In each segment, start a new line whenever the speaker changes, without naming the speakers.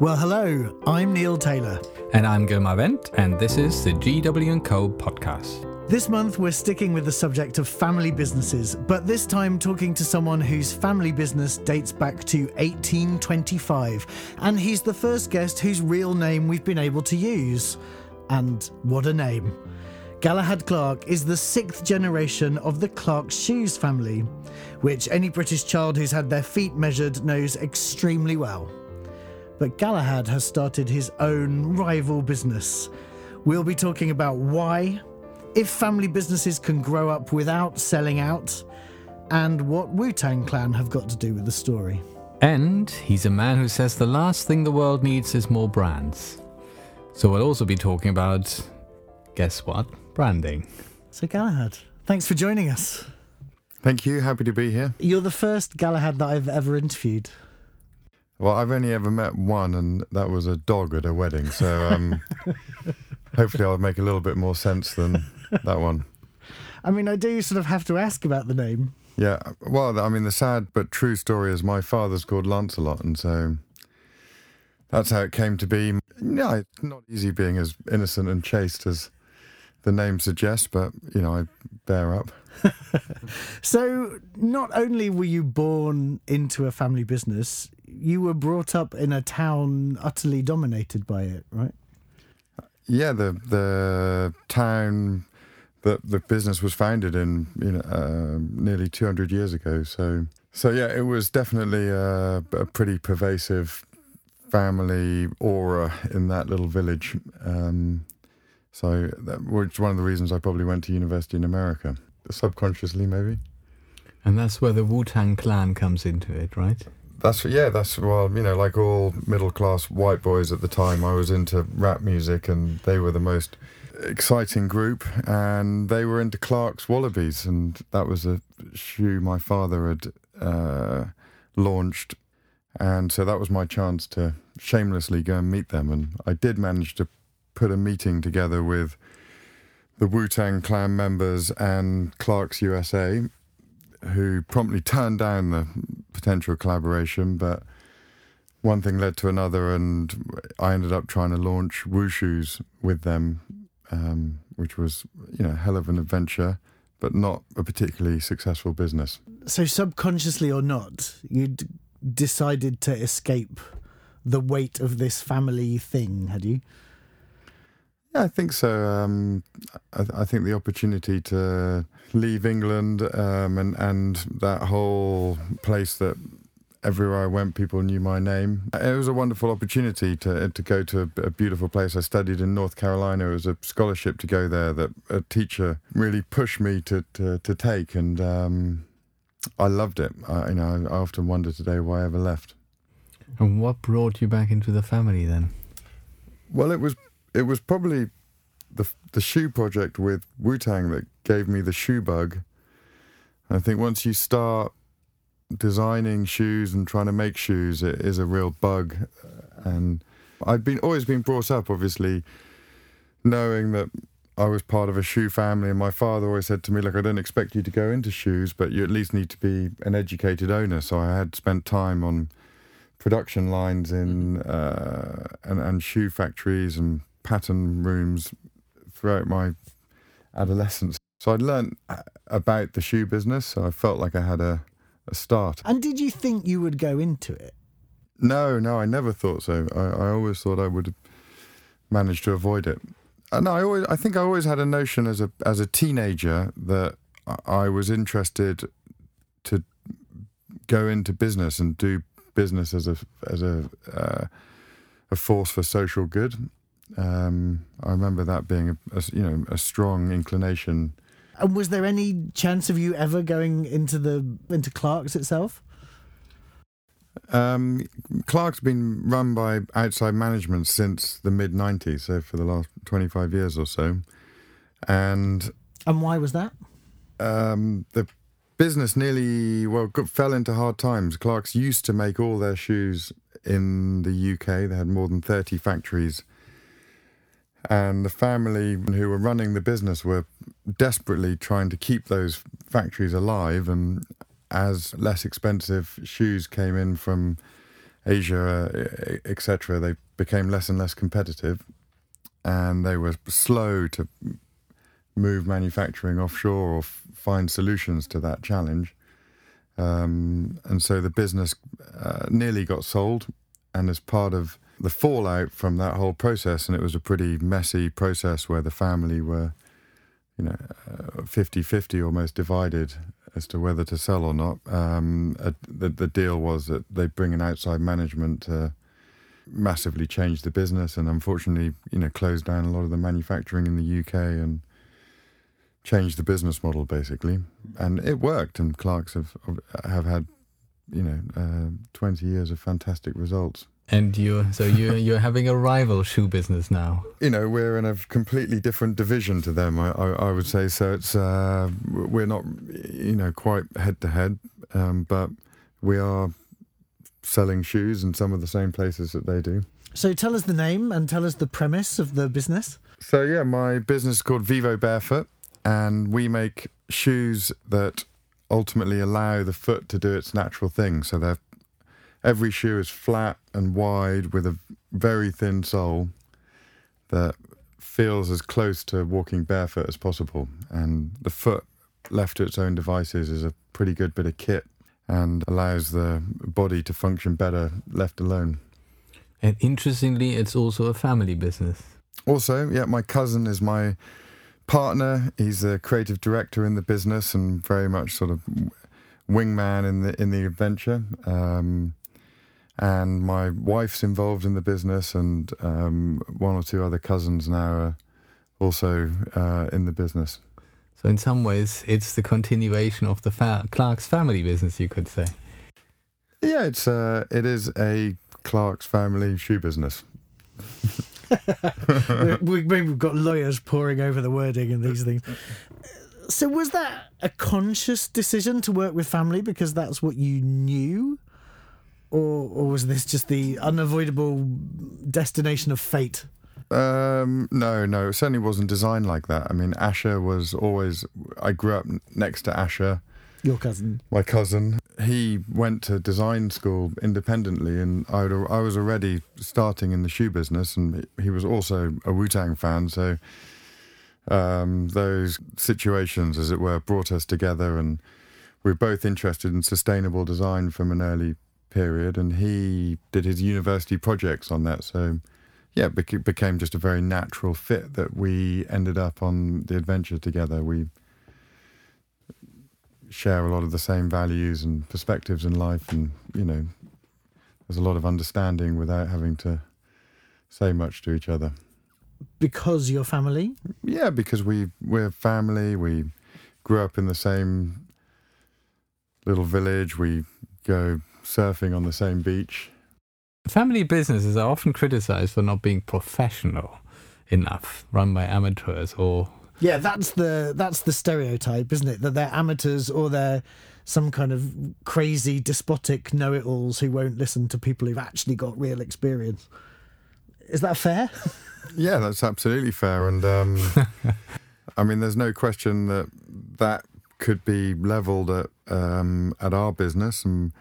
Well, hello, I'm Neil Taylor.
And I'm Gilmar Wendt, and this is the GW & Co. podcast.
This month, we're sticking with the subject of family businesses, but this time talking to someone whose family business dates back to 1825. And he's the first guest whose real name we've been able to use. And what a name! Galahad Clark is the sixth generation of the Clark Shoes family, which any British child who's had their feet measured knows extremely well. But Galahad has started his own rival business. We'll be talking about why, if family businesses can grow up without selling out, and what Wu Tang Clan have got to do with the story.
And he's a man who says the last thing the world needs is more brands. So we'll also be talking about, guess what? Branding.
So, Galahad, thanks for joining us.
Thank you. Happy to be here.
You're the first Galahad that I've ever interviewed.
Well, I've only ever met one, and that was a dog at a wedding. So um, hopefully, I'll make a little bit more sense than that one.
I mean, I do sort of have to ask about the name.
Yeah. Well, I mean, the sad but true story is my father's called Lancelot, and so that's how it came to be. Yeah, it's not easy being as innocent and chaste as the name suggests, but you know, I bear up.
so, not only were you born into a family business, you were brought up in a town utterly dominated by it, right?
Yeah, the the town that the business was founded in, you know, uh, nearly 200 years ago. So, so yeah, it was definitely a, a pretty pervasive family aura in that little village. Um, so, that, which one of the reasons I probably went to university in America, subconsciously maybe.
And that's where the Wu Tang Clan comes into it, right?
That's yeah. That's well, you know, like all middle class white boys at the time, I was into rap music, and they were the most exciting group, and they were into Clarks Wallabies, and that was a shoe my father had uh, launched, and so that was my chance to shamelessly go and meet them, and I did manage to put a meeting together with the Wu Tang Clan members and Clarks USA, who promptly turned down the potential collaboration, but one thing led to another, and I ended up trying to launch Wu Shoes with them, um, which was you know hell of an adventure, but not a particularly successful business.
So subconsciously or not, you'd decided to escape the weight of this family thing, had you?
Yeah, I think so. Um, I, I, think the opportunity to leave England um, and and that whole place that everywhere I went, people knew my name. It was a wonderful opportunity to to go to a, a beautiful place. I studied in North Carolina. It was a scholarship to go there that a teacher really pushed me to to, to take, and um, I loved it. I, you know, I often wonder today why I ever left.
And what brought you back into the family then?
Well, it was it was probably the the shoe project with Wu Tang that gave me the shoe bug. I think once you start designing shoes and trying to make shoes, it is a real bug. And I'd been always been brought up, obviously, knowing that I was part of a shoe family, and my father always said to me, "Look, I don't expect you to go into shoes, but you at least need to be an educated owner." So I had spent time on production lines in uh, and, and shoe factories and pattern rooms throughout my adolescence. So I'd learned about the shoe business, so I felt like I had a, a start.
And did you think you would go into it?
No, no, I never thought so. I, I always thought I would manage to avoid it. And I always, I think I always had a notion as a as a teenager that I was interested to go into business and do business as a as a uh, a force for social good. Um, I remember that being a, a, you know a strong inclination.
And was there any chance of you ever going into the into Clarks itself?
Um, Clark's been run by outside management since the mid '90s, so for the last 25 years or so. And
and why was that?
Um, the business nearly well fell into hard times. Clarks used to make all their shoes in the UK. They had more than 30 factories and the family who were running the business were desperately trying to keep those factories alive. And as less expensive shoes came in from Asia, etc., they became less and less competitive, and they were slow to move manufacturing offshore or f- find solutions to that challenge. Um, and so the business uh, nearly got sold, and as part of the fallout from that whole process, and it was a pretty messy process where the family were, you know, uh, 50 50 almost divided as to whether to sell or not. Um, uh, the, the deal was that they bring in outside management to massively change the business, and unfortunately, you know, close down a lot of the manufacturing in the UK and change the business model basically. And it worked, and Clarks have have had, you know, uh, 20 years of fantastic results.
And you, so you, you're having a rival shoe business now.
You know, we're in a completely different division to them. I, I, I would say so. It's uh, we're not, you know, quite head to head, um, but we are selling shoes in some of the same places that they do.
So tell us the name and tell us the premise of the business.
So yeah, my business is called Vivo Barefoot, and we make shoes that ultimately allow the foot to do its natural thing. So they're every shoe is flat and wide with a very thin sole that feels as close to walking barefoot as possible. And the foot, left to its own devices, is a pretty good bit of kit and allows the body to function better left alone.
And interestingly, it's also a family business.
Also, yeah, my cousin is my partner. He's the creative director in the business and very much sort of wingman in the in the adventure. Um, and my wife's involved in the business, and um, one or two other cousins now are also uh, in the business.
So in some ways, it's the continuation of the fa- Clarks family business, you could say.
Yeah, it's uh, it is a Clarks family shoe business.
we, have got lawyers poring over the wording and these things. So was that a conscious decision to work with family because that's what you knew? Or or was this just the unavoidable destination of fate?
Um, no, no, it certainly wasn't designed like that. I mean, Asher was always. I grew up next to Asher.
Your cousin.
My cousin. He went to design school independently, and I, I was already starting in the shoe business, and he was also a Wu Tang fan. So um, those situations, as it were, brought us together, and we we're both interested in sustainable design from an early period, and he did his university projects on that. So, yeah, it became just a very natural fit that we ended up on the adventure together. We share a lot of the same values and perspectives in life, and you know, there's a lot of understanding without having to say much to each other.
Because you're family?
Yeah, because we we're family. We grew up in the same little village. We go surfing on the same beach.
Family businesses are often criticized for not being professional enough, run by amateurs or
yeah, that's the that's the stereotype, isn't it? That they're amateurs or they're some kind of crazy despotic know-it-alls who won't listen to people who've actually got real experience. Is that fair?
yeah, that's absolutely fair, and um, I mean, there's no question that that could be levelled at um, at our business, and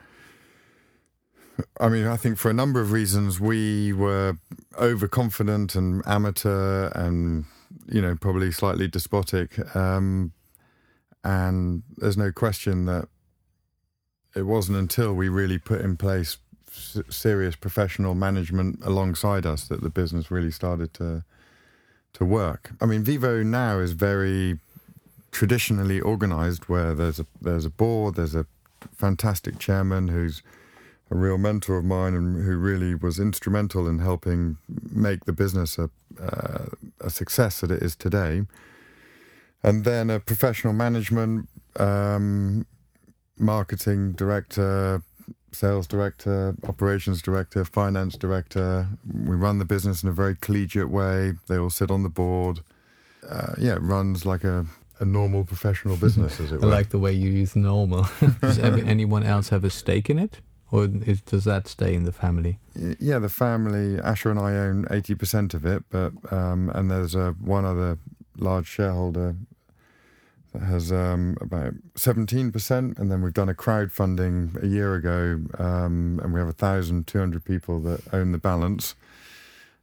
I mean, I think for a number of reasons, we were overconfident and amateur and, you know, probably slightly despotic. Um, and there's no question that it wasn't until we really put in place s- serious professional management alongside us that the business really started to to work. I mean, Vivo now is very traditionally organized where there's a there's a board, there's a fantastic chairman who's a real mentor of mine and who really was instrumental in helping make the business a, uh, a success that it is today. And then a professional management, um, marketing director, sales director, operations director, finance director. We run the business in a very collegiate way. They all sit on the board. Uh, yeah, it runs like a, a normal professional business, as it
I
were.
like the way you use normal. Does anyone else have a stake in it? Or is, does that stay in the family?
Yeah, the family. Asher and I own eighty percent of it, but um, and there's a one other large shareholder that has um, about 17%. And then we've done a crowdfunding a year ago, um, and we have 1,200 people that own the balance.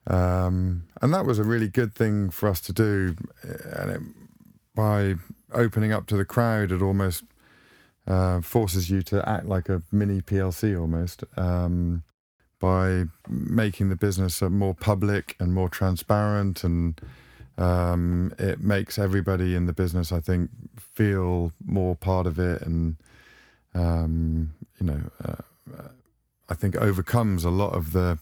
Um, and that was a really good thing for us to do. And it, by opening up to the crowd, it almost uh, forces you to act like a mini PLC almost um, by making the business more public and more transparent and um, it makes everybody in the business, I think, feel more part of it, and um, you know, uh, uh I think overcomes a lot of the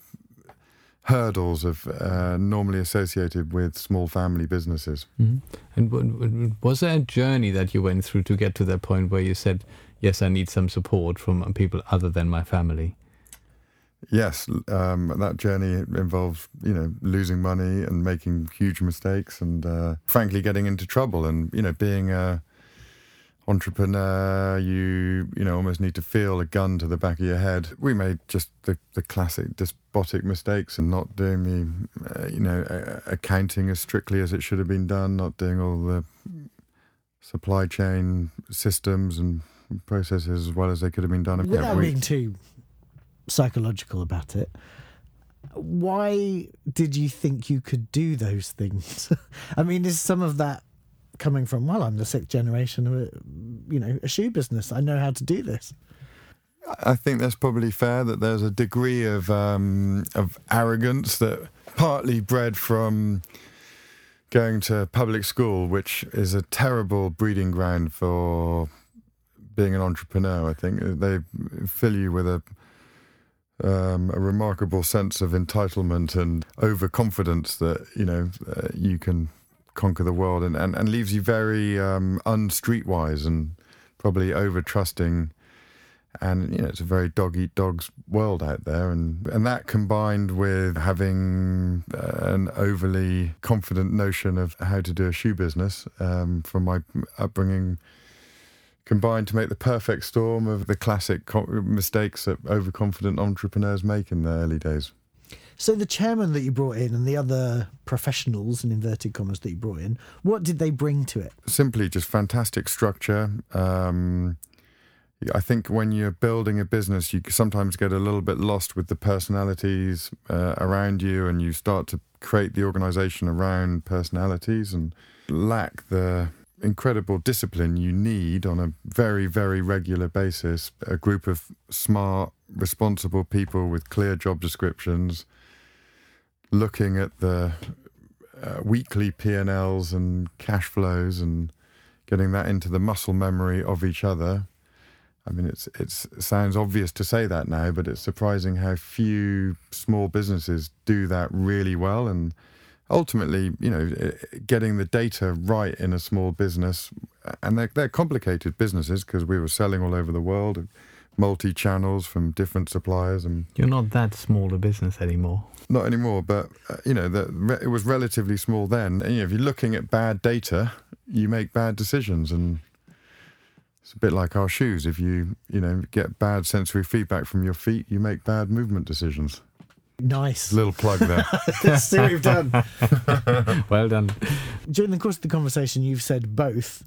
hurdles of uh, normally associated with small family businesses.
Mm-hmm. And was there a journey that you went through to get to that point where you said, "Yes, I need some support from people other than my family"?
Yes, um, that journey involves you know losing money and making huge mistakes and uh, frankly getting into trouble and you know being a entrepreneur you you know almost need to feel a gun to the back of your head we made just the, the classic despotic mistakes and not doing the uh, you know uh, accounting as strictly as it should have been done not doing all the supply chain systems and processes as well as they could have been done
without being too psychological about it. Why did you think you could do those things? I mean, is some of that coming from, well, I'm the sixth generation of a, you know, a shoe business. I know how to do this.
I think that's probably fair that there's a degree of um, of arrogance that partly bred from going to public school, which is a terrible breeding ground for being an entrepreneur. I think they fill you with a um, a remarkable sense of entitlement and overconfidence that you know uh, you can conquer the world and, and, and leaves you very um, unstreetwise and probably over trusting and you know it's a very dog eat dogs world out there and and that combined with having uh, an overly confident notion of how to do a shoe business um, from my upbringing combined to make the perfect storm of the classic co- mistakes that overconfident entrepreneurs make in their early days.
So the chairman that you brought in and the other professionals in inverted commas that you brought in, what did they bring to it?
Simply just fantastic structure. Um, I think when you're building a business, you sometimes get a little bit lost with the personalities uh, around you, and you start to create the organization around personalities and lack the incredible discipline you need on a very, very regular basis. A group of smart, responsible people with clear job descriptions, looking at the uh, weekly P&Ls and cash flows and getting that into the muscle memory of each other. I mean, it's it's it sounds obvious to say that now, but it's surprising how few small businesses do that really well and ultimately, you know, getting the data right in a small business, and they're, they're complicated businesses because we were selling all over the world, multi channels from different suppliers. And
you're not that small a business anymore.
Not anymore, but uh, you know, the, it was relatively small then. And, you know, if you're looking at bad data, you make bad decisions, and it's a bit like our shoes. If you, you know, get bad sensory feedback from your feet, you make bad movement decisions.
Nice.
Little plug there.
See what you've done.
well done.
During the course of the conversation, you've said both.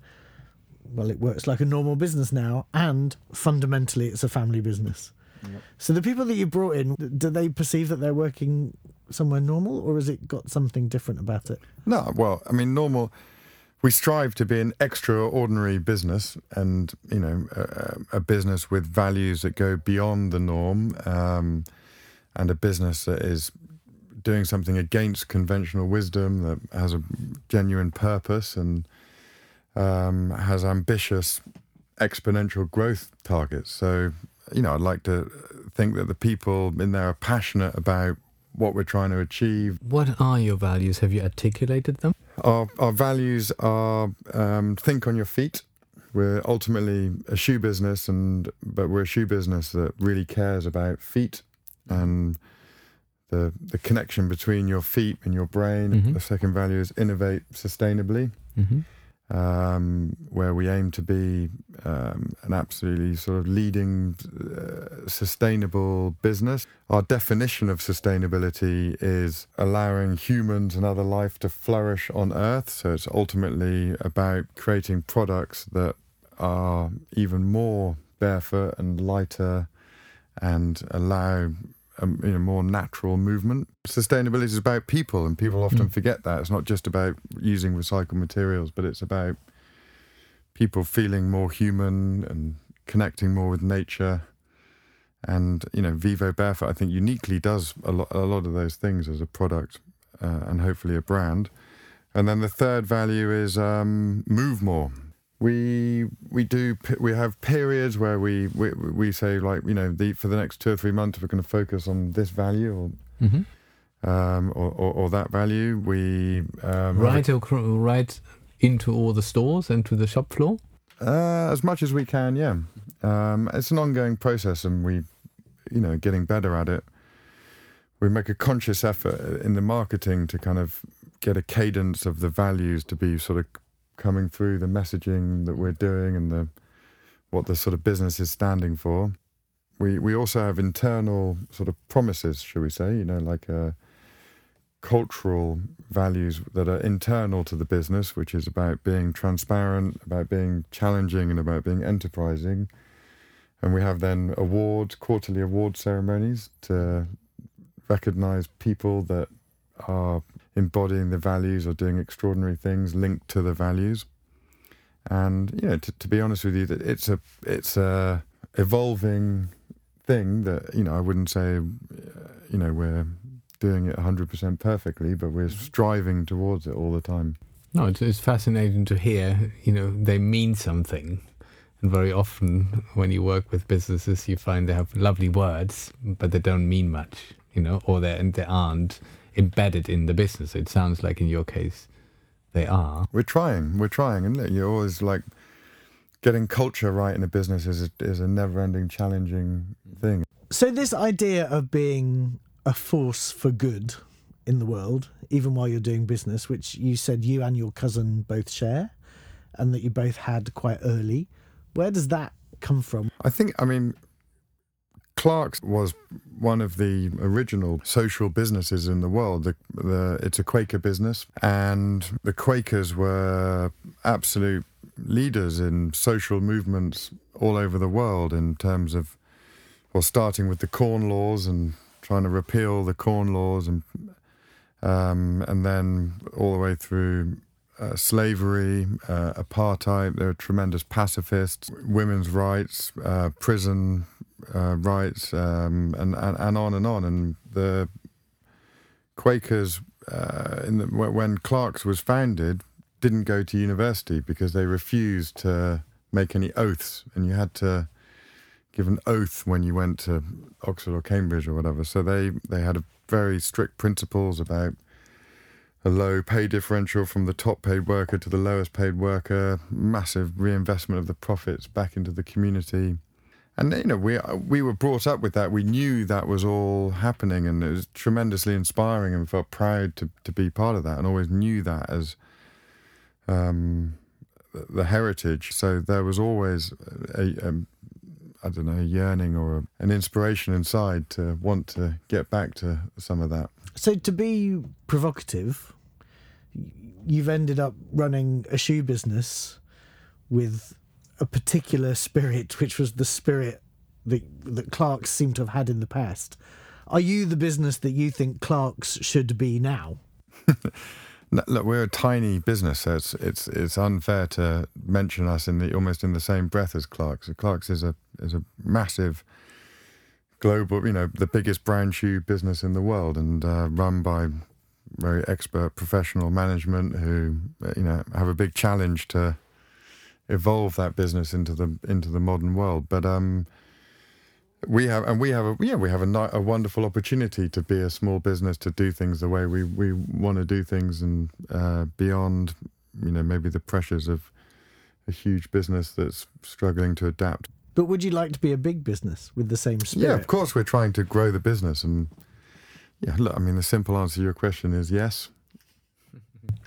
Well, it works like a normal business now, and fundamentally, it's a family business. Yep. So the people that you brought in, do they perceive that they're working somewhere normal, or has it got something different about it?
No, well, I mean, normal. We strive to be an extraordinary business, and you know, a, a business with values that go beyond the norm. Um, and a business that is doing something against conventional wisdom that has a genuine purpose and um, has ambitious exponential growth targets. So, you know, I'd like to think that the people in there are passionate about what we're trying to achieve.
What are your values? Have you articulated them?
Our, our values are um, think on your feet. We're ultimately a shoe business, and but we're a shoe business that really cares about feet and the the connection between your feet and your brain. Mm-hmm. The second value is innovate sustainably. Mm-hmm. Um, where we aim to be um, an absolutely sort of leading uh, sustainable business. Our definition of sustainability is allowing humans and other life to flourish on Earth. So it's ultimately about creating products that are even more barefoot and lighter and allow a you know, more natural movement. Sustainability is about people, and people often mm. forget that. It's not just about using recycled materials, but it's about people feeling more human and connecting more with nature. And you know, Vivo Barefoot, I think, uniquely does a lot, a lot of those things as a product uh, and hopefully a brand. And then the third value is um, move more we we do we have periods where we we, we say like you know the, for the next two or three months we're going to focus on this value or mm-hmm. um, or, or, or, that value. We
um, right a, right into all the stores and to the shop floor?
Uh, as much as we can yeah. Um, it's an ongoing process and we you know getting better at it. We make a conscious effort in the marketing to kind of get a cadence of the values to be sort of coming through the messaging that we're doing and the what the sort of business is standing for. We we also have internal sort of promises, shall we say? You know, like uh, cultural values that are internal to the business, which is about being transparent, about being challenging, and about being enterprising. And we have then award quarterly award ceremonies to recognize people that are embodying the values or doing extraordinary things linked to the values. And you know, to, to be honest with you, that it's a it's a evolving thing that you know I wouldn't say uh, you know we're doing it 100% perfectly, but we're mm-hmm. striving towards it all the time.
No, it's, it's fascinating to hear. You know, they mean something. And very often, when you work with businesses, you find they have lovely words, but they don't mean much, you know, or they, they aren't embedded in the business. It sounds like in your case they are.
We're trying. We're trying, and you're always like getting culture right in a business is a, is a never-ending, challenging thing.
So this idea of being a force for good in the world, even while you're doing business, which you said you and your cousin both share, and that you both had quite early, where does that come from?
I think. I mean, Clarks was one of the original social businesses in the world. The, the, it's a Quaker business, and the Quakers were absolute leaders in social movements all over the world in terms of, well, starting with the Corn Laws and trying to repeal the Corn Laws, and um, and then all the way through uh, slavery, uh, apartheid. They were tremendous pacifists, women's rights, uh, prison uh, rights, um, and, and, and on and on. And the Quakers, uh, in the, when Clarks was founded, didn't go to university because they refused to make any oaths, and you had to give an oath when you went to Oxford or Cambridge or whatever. So they they had very strict principles about a low pay differential from the top paid worker to the lowest paid worker, massive reinvestment of the profits back into the community and you know we we were brought up with that. We knew that was all happening, and it was tremendously inspiring, and felt proud to to be part of that, and always knew that as um, the heritage. So there was always a, a I don't know, a yearning or a, an inspiration inside to want to get back to some of that.
So to be provocative, you've ended up running a shoe business with a particular spirit, which was the spirit that that Clarks seem to have had in the past. Are you the business that you think Clarks should be now?
look, we're a tiny business, so it's it's it's unfair to mention us in the almost in the same breath as Clarks. Clarks is a is a massive global, you know, the biggest brand shoe business in the world, and uh, run by very expert professional management who you know have a big challenge to evolve that business into the into the modern world. But um, we have and we have a yeah we have a, a wonderful opportunity to be a small business to do things the way we we want to do things and uh, beyond you know maybe the pressures of a huge business that's struggling to adapt.
But would you like to be a big business with the same spirit?
Yeah, of course we're trying to grow the business and yeah, look, I mean the simple answer to your question is yes.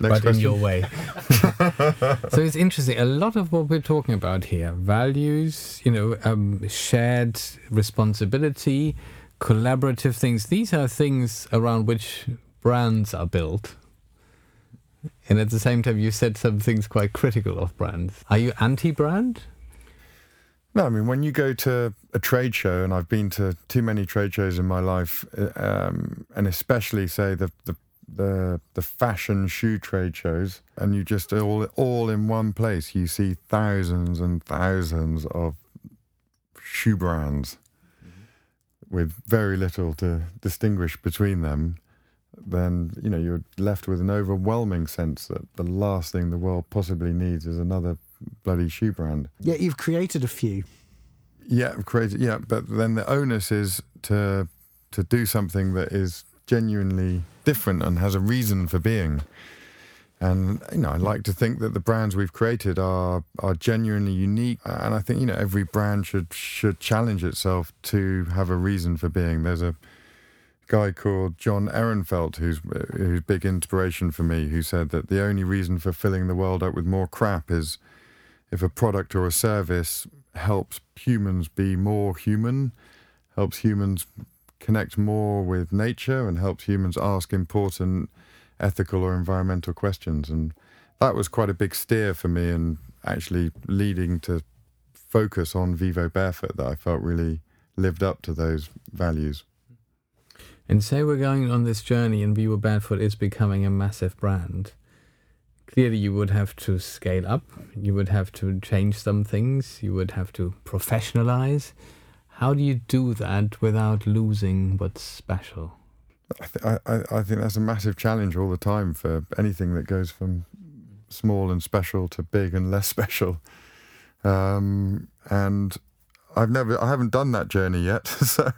Next but question. in your way. so it's interesting. A lot of what we're talking about here values, you know, um, shared responsibility, collaborative things these are things around which brands are built. And at the same time, you said some things quite critical of brands. Are you anti brand?
No, I mean, when you go to a trade show, and I've been to too many trade shows in my life, uh, um, and especially, say, the, the the the fashion shoe trade shows, and you just all all in one place. You see thousands and thousands of shoe brands with very little to distinguish between them. Then you know you're left with an overwhelming sense that the last thing the world possibly needs is another bloody shoe brand.
Yeah, you've created a few.
Yeah, created. Yeah, but then the onus is to to do something that is genuinely different and has a reason for being. And you know, I like to think that the brands we've created are are genuinely unique. And I think you know every brand should should challenge itself to have a reason for being. There's a guy called John Ehrenfeld who's who's big inspiration for me. Who said that the only reason for filling the world up with more crap is if a product or a service helps humans be more human, helps humans connect more with nature and helps humans ask important ethical or environmental questions. And that was quite a big steer for me and actually leading to focus on Vivo Barefoot that I felt really lived up to those values.
And say we're going on this journey and Vivo Barefoot is becoming a massive brand. Clearly, you would have to scale up, you would have to change some things, you would have to professionalize. How do you do that without losing what's special?
I, th- I, I think that's a massive challenge all the time for anything that goes from small and special to big and less special. Um, and I've never, I haven't done that journey yet. so,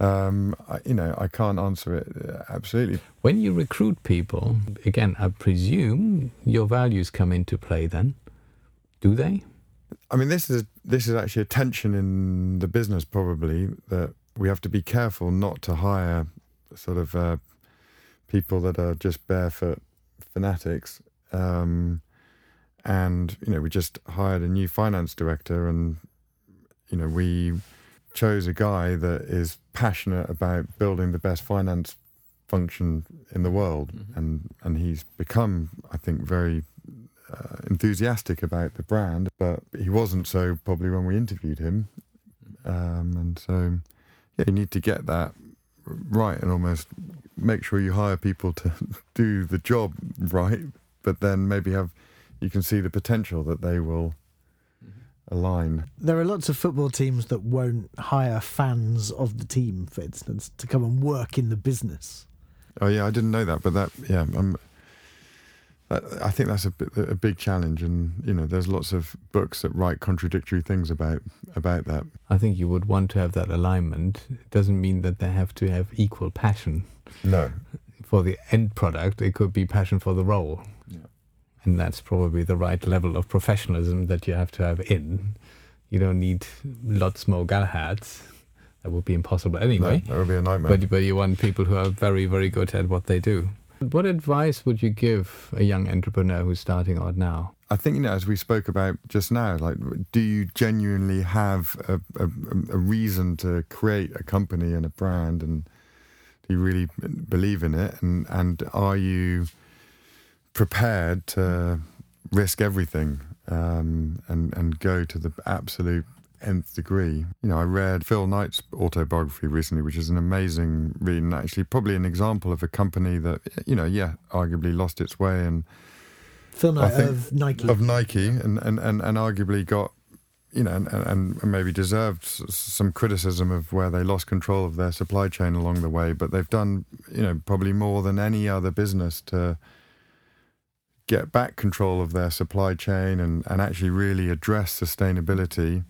um, I, you know, I can't answer it uh, absolutely.
When you recruit people, again, I presume your values come into play then. Do they?
I mean, this is this is actually a tension in the business, probably that we have to be careful not to hire sort of uh, people that are just barefoot fanatics. Um, and you know, we just hired a new finance director, and you know, we chose a guy that is passionate about building the best finance function in the world, mm-hmm. and and he's become, I think, very uh, enthusiastic about the brand, but he wasn't so probably when we interviewed him. Um, and so, yeah, you need to get that right and almost make sure you hire people to do the job right, but then maybe have you can see the potential that they will align.
There are lots of football teams that won't hire fans of the team, for instance, to come and work in the business.
Oh yeah, I didn't know that, but that yeah, I'm I think that's a, a big challenge, and you know, there's lots of books that write contradictory things about about that.
I think you would want to have that alignment. It doesn't mean that they have to have equal passion.
No.
For the end product, it could be passion for the role, yeah. and that's probably the right level of professionalism that you have to have in. You don't need lots more Galahads. That would be impossible anyway.
No, that would be a nightmare.
But, but you want people who are very, very good at what they do. What advice would you give a young entrepreneur who's starting out now?
I think, you know, as we spoke about just now, like, do you genuinely have a, a, a reason to create a company and a brand? And do you really believe in it? And, and are you prepared to risk everything um, and, and go to the absolute nth degree. You know, I read Phil Knight's autobiography recently, which is an amazing read, and actually probably an example of a company that, you know, yeah, arguably lost its way and
Phil Knight of Nike,
of Nike, and and and, and arguably got. You know, and, and maybe deserved some criticism of where they lost control of their supply chain along the way, but they've done, you know, probably more than any other business to get back control of their supply chain and, and actually really address sustainability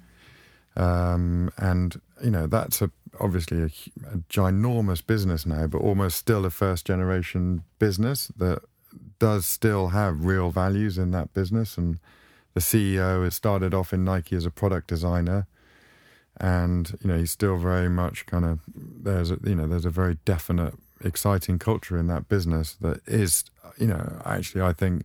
um, and you know that's a, obviously a, a, ginormous business now, but almost still a first generation business that does still have real values in that business. And the CEO has started off in Nike as a product designer, and you know he's still very much kind of there's a, you know there's a very definite exciting culture in that business that is you know actually I think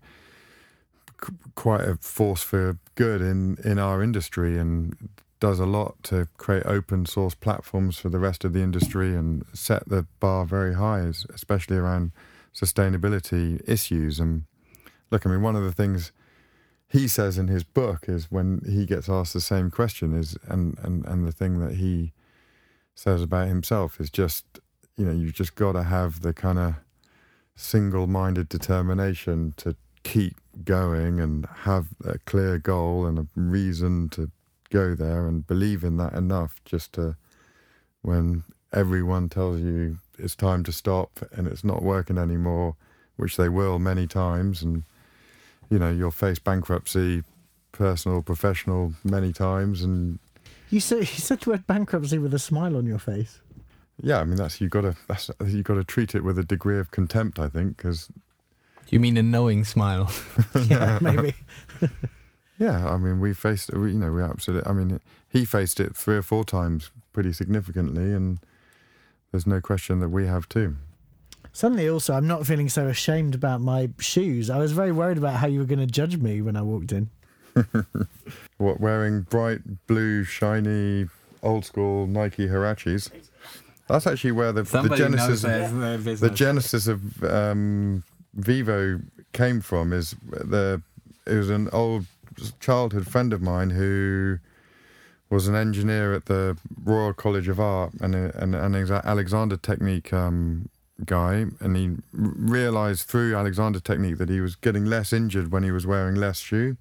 quite a force for good in in our industry and does a lot to create open source platforms for the rest of the industry and set the bar very high, especially around sustainability issues. And look, I mean, one of the things he says in his book is when he gets asked the same question is and and and the thing that he says about himself is just you know you've just got to have the kind of single-minded determination to keep going and have a clear goal and a reason to go there and believe in that enough just to when everyone tells you it's time to stop and it's not working anymore which they will many times and you know you'll face bankruptcy personal professional many times and
You said you said the word bankruptcy with a smile on your face.
yeah i mean that's you got to that's you got to treat it with a degree of contempt i think because
You mean a knowing smile?
Yeah, maybe.
Yeah, I mean, we faced, we, you know, we absolutely. I mean, he faced it three or four times pretty significantly, and there's no question that we have too.
Suddenly, also, I'm not feeling so ashamed about my shoes. I was very worried about how you were going to judge me when I walked in.
What wearing bright blue, shiny, old school Nike Huaraches? That's actually where the, the
Somebody knows
genesis,
their, their
the genesis of um, Vivo came from. Is the it was an old childhood friend of mine who was an engineer at the Royal College of Art and an Alexander Technique um, guy, and he realized through Alexander Technique that he was getting less injured when he was wearing less shoe.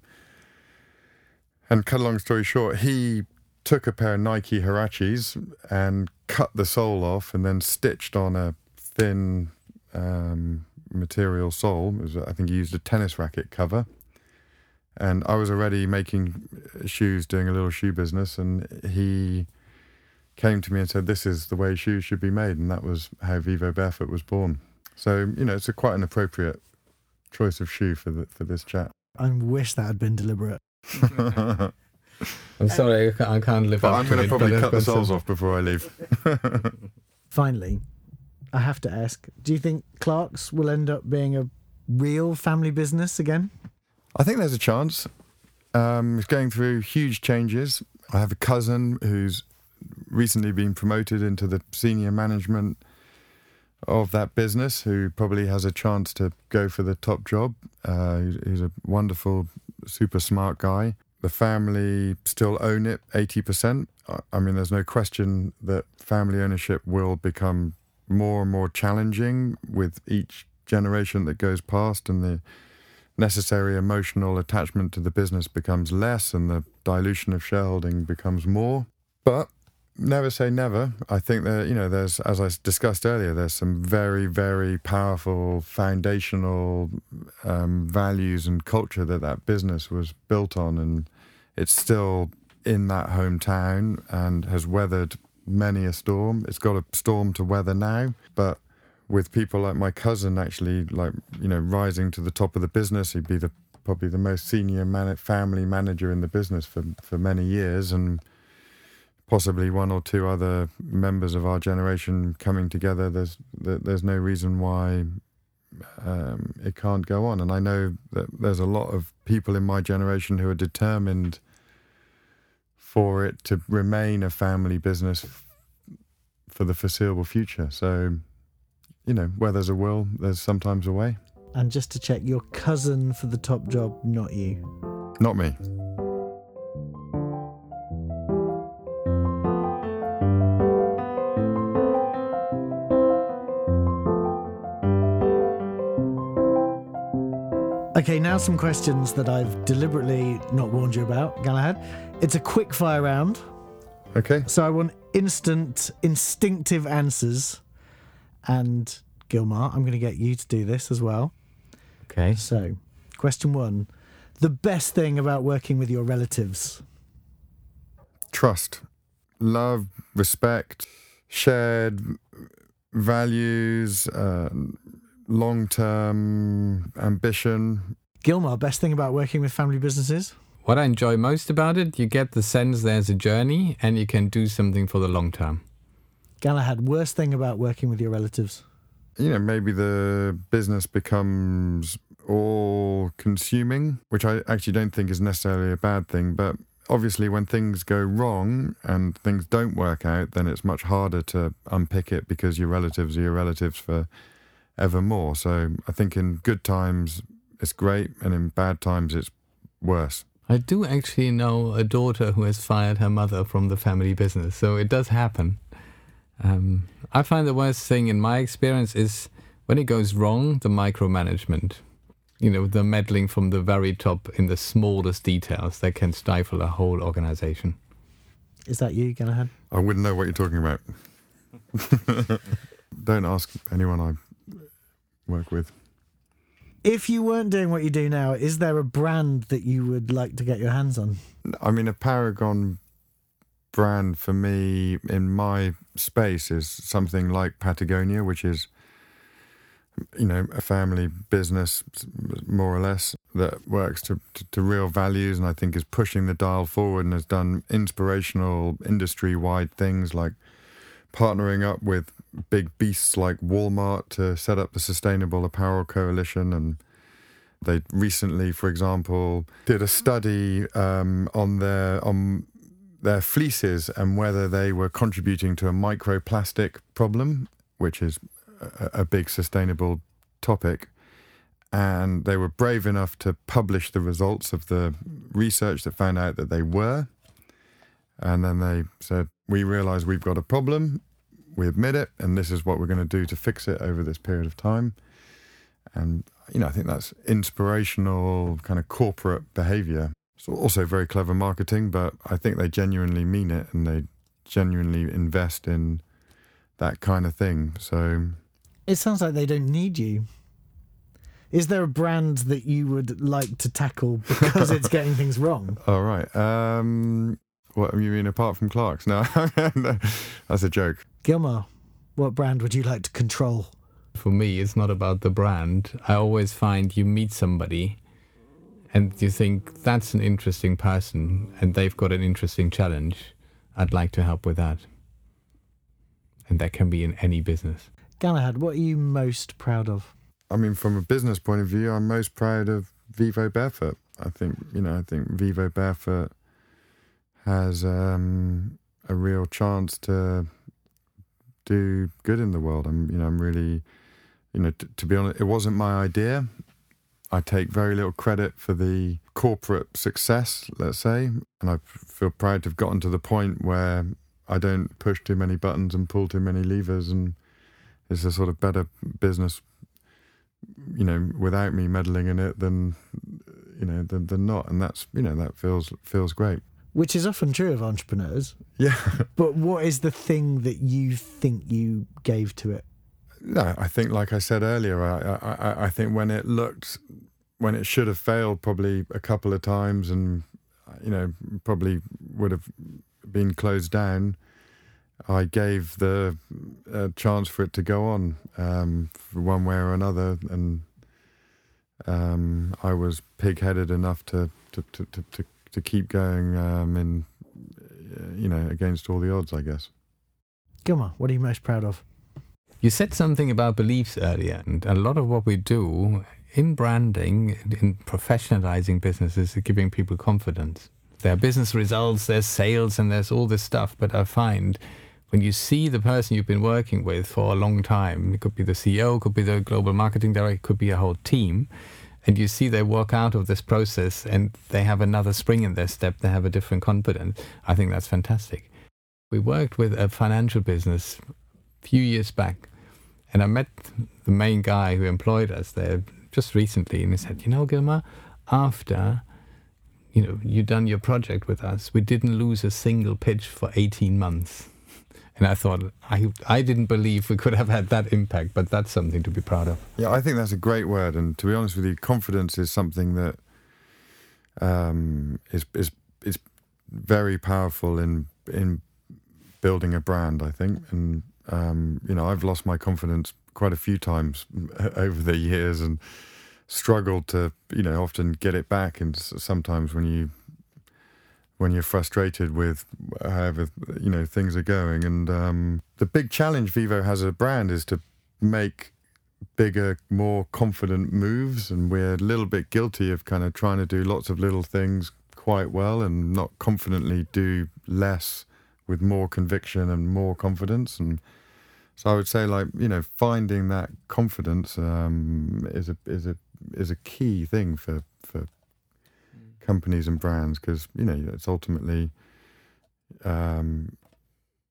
And cut a long story short, he took a pair of Nike Huaraches and cut the sole off, and then stitched on a thin um, material sole. Was, I think he used a tennis racket cover. And I was already making shoes, doing a little shoe business, and he came to me and said, "This is the way shoes should be made," and that was how Vivo Barefoot was born. So you know, it's a quite an appropriate choice of shoe for the, for this chat.
I wish that had been deliberate.
I'm sorry, I can't, I can't live up
I'm
to
going to
it,
probably
but I've
cut the soles off before I leave.
Finally, I have to ask do you think Clarks will end up being a real family business again?
I think there's a chance. Um, it's going through huge changes. I have a cousin who's recently been promoted into the senior management of that business, who probably has a chance to go for the top job. Uh, he's, a wonderful, super smart guy. The family still own it 80%. I- I mean, there's no question that family ownership will become more and more challenging with each generation that goes past and the necessary emotional attachment to the business becomes less and the dilution of shareholding becomes more. But never say never. I think that, you know, there's, as I discussed earlier, there's some very, very powerful foundational um, values and culture that that business was built on. And it's still in that hometown and has weathered many a storm. It's got a storm to weather now, but with people like my cousin actually like you know rising to the top of the business. He'd be the probably the most senior man- family manager in the business for for many years and possibly one or two other members of our generation coming together. There's there's no reason why um, it can't go on. And I know that there's a lot of people in my generation who are determined for it to remain a family business for the foreseeable future. So you know, where there's a will, there's sometimes a way.
And just to check, your cousin for the top job, not you.
Not me.
Okay, now some questions that I've deliberately not warned you about, Galahad. It's a quick fire round,
Okay.
so I want instant, instinctive answers. And Gilmar, I'm going to get you to do this as well.
Okay.
So, question one The best thing about working with your relatives?
Trust, love, respect, shared values, uh, long term ambition.
Gilmar, best thing about working with family businesses?
What I enjoy most about it, you get the sense there's a journey and you can do something for the long term.
Galahad, worst thing about working with your relatives?
You know, maybe the business becomes all consuming, which I actually don't think is necessarily a bad thing. But obviously, when things go wrong and things don't work out, then it's much harder to unpick it because your relatives are your relatives for evermore. So I think in good times, it's great, and in bad times, it's worse.
I do actually know a daughter who has fired her mother from the family business, so it does happen. Um, I find the worst thing in my experience is when it goes wrong, the micromanagement. You know, the meddling from the very top in the smallest details that can stifle a whole organization.
Is that you, Galahad?
I wouldn't know what you're talking about. Don't ask anyone I work with.
If you weren't doing what you do now, is there a brand that you would like to get your hands on?
I mean, a Paragon brand for me in my space is something like Patagonia, which is, you know, a family business, more or less, that works to, to, to real values and I think is pushing the dial forward and has done inspirational industry wide things like partnering up with big beasts like Walmart to set up the Sustainable Apparel Coalition. And they recently, for example, did a study um, on their on their fleeces and whether they were contributing to a microplastic problem, which is a, a big sustainable topic. And they were brave enough to publish the results of the research that found out that they were. And then they said, We realize we've got a problem we admit it, and this is what we're going to do to fix it over this period of time. And, you know, I think that's inspirational kind of corporate behavior. It's also very clever marketing, but I think they genuinely mean it and they genuinely invest in that kind of thing. So
it sounds like they don't need you. Is there a brand that you would like to tackle because it's getting things wrong?
All right. Um, what do you mean apart from Clarks? No, that's a joke.
Gilmar, what brand would you like to control?
For me, it's not about the brand. I always find you meet somebody and you think that's an interesting person and they've got an interesting challenge. I'd like to help with that. And that can be in any business.
Galahad, what are you most proud of?
I mean, from a business point of view, I'm most proud of Vivo Barefoot. I think, you know, I think Vivo Barefoot has um, a real chance to do good in the world. I'm, you know, I'm really, you know, t- to be honest, it wasn't my idea. I take very little credit for the corporate success, let's say, and I feel proud to have gotten to the point where I don't push too many buttons and pull too many levers, and it's a sort of better business, you know, without me meddling in it than, you know, than, than not, and that's, you know, that feels feels great
which is often true of entrepreneurs.
Yeah.
but what is the thing that you think you gave to it?
No, I think, like I said earlier, I, I, I think when it looked, when it should have failed probably a couple of times and, you know, probably would have been closed down, I gave the uh, chance for it to go on um, one way or another. And um, I was pig headed enough to, to, to, to, to keep going um, in, you know, against all the odds, I guess.
Gilmar, what are you most proud of?
You said something about beliefs earlier, and a lot of what we do in branding, in professionalizing businesses, is giving people confidence. There are business results, there's sales, and there's all this stuff. But I find when you see the person you've been working with for a long time, it could be the CEO, could be the global marketing director, it could be a whole team, and you see they walk out of this process and they have another spring in their step, they have a different confidence. I think that's fantastic. We worked with a financial business a few years back, and I met the main guy who employed us there just recently, and he said, "You know, Gilmar, after." You know, you done your project with us. We didn't lose a single pitch for 18 months. And I thought, I, I didn't believe we could have had that impact, but that's something to be proud of.
Yeah, I think that's a great word. And to be honest with you, confidence is something that um, is is is very powerful in in building a brand. I think, and um, you know, I've lost my confidence quite a few times over the years and struggled to, you know, often get it back. And sometimes when you when you're frustrated with however you know things are going. And um, the big challenge Vivo has as a brand is to make bigger, more confident moves, and we're a little bit guilty of kind of trying to do lots of little things quite well and not confidently do less with more conviction and more confidence. And so I would say, like you know, finding that confidence um, is a is a is a key thing for for companies and brands because you know it's ultimately um,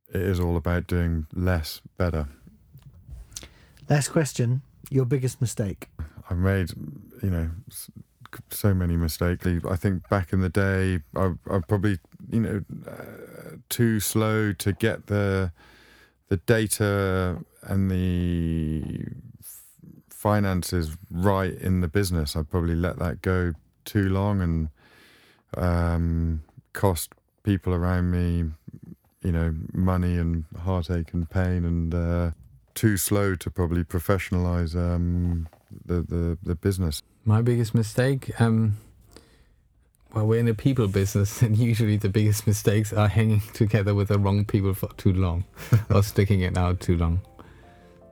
it is all about doing less better.
Last question: Your biggest mistake?
I've made you know so many mistakes. I think back in the day, I, I probably you know uh, too slow to get the the data and the finances right in the business. I probably let that go too long and um, cost people around me, you know, money and heartache and pain, and uh, too slow to probably professionalize um, the, the the business.
My biggest mistake. Um, well, we're in a people business, and usually the biggest mistakes are hanging together with the wrong people for too long, or sticking it out too long.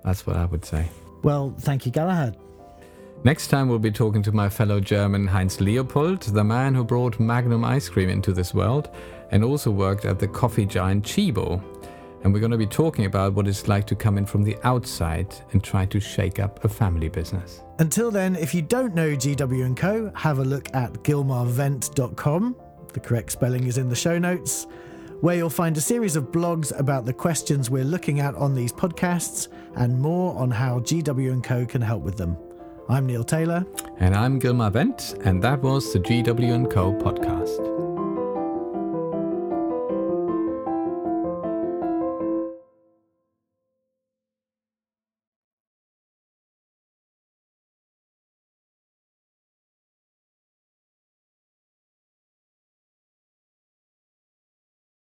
That's what I would say.
Well, thank you, Galahad.
Next time, we'll be talking to my fellow German Heinz Leopold, the man who brought Magnum ice cream into this world and also worked at the coffee giant Tchibo. And we're going to be talking about what it's like to come in from the outside and try to shake up a family business.
Until then, if you don't know GW & Co, have a look at gilmarvent.com. The correct spelling is in the show notes, where you'll find a series of blogs about the questions we're looking at on these podcasts and more on how GW & Co can help with them. I'm Neil Taylor.
And I'm Gilmar Wendt, and that was the GW & Co podcast.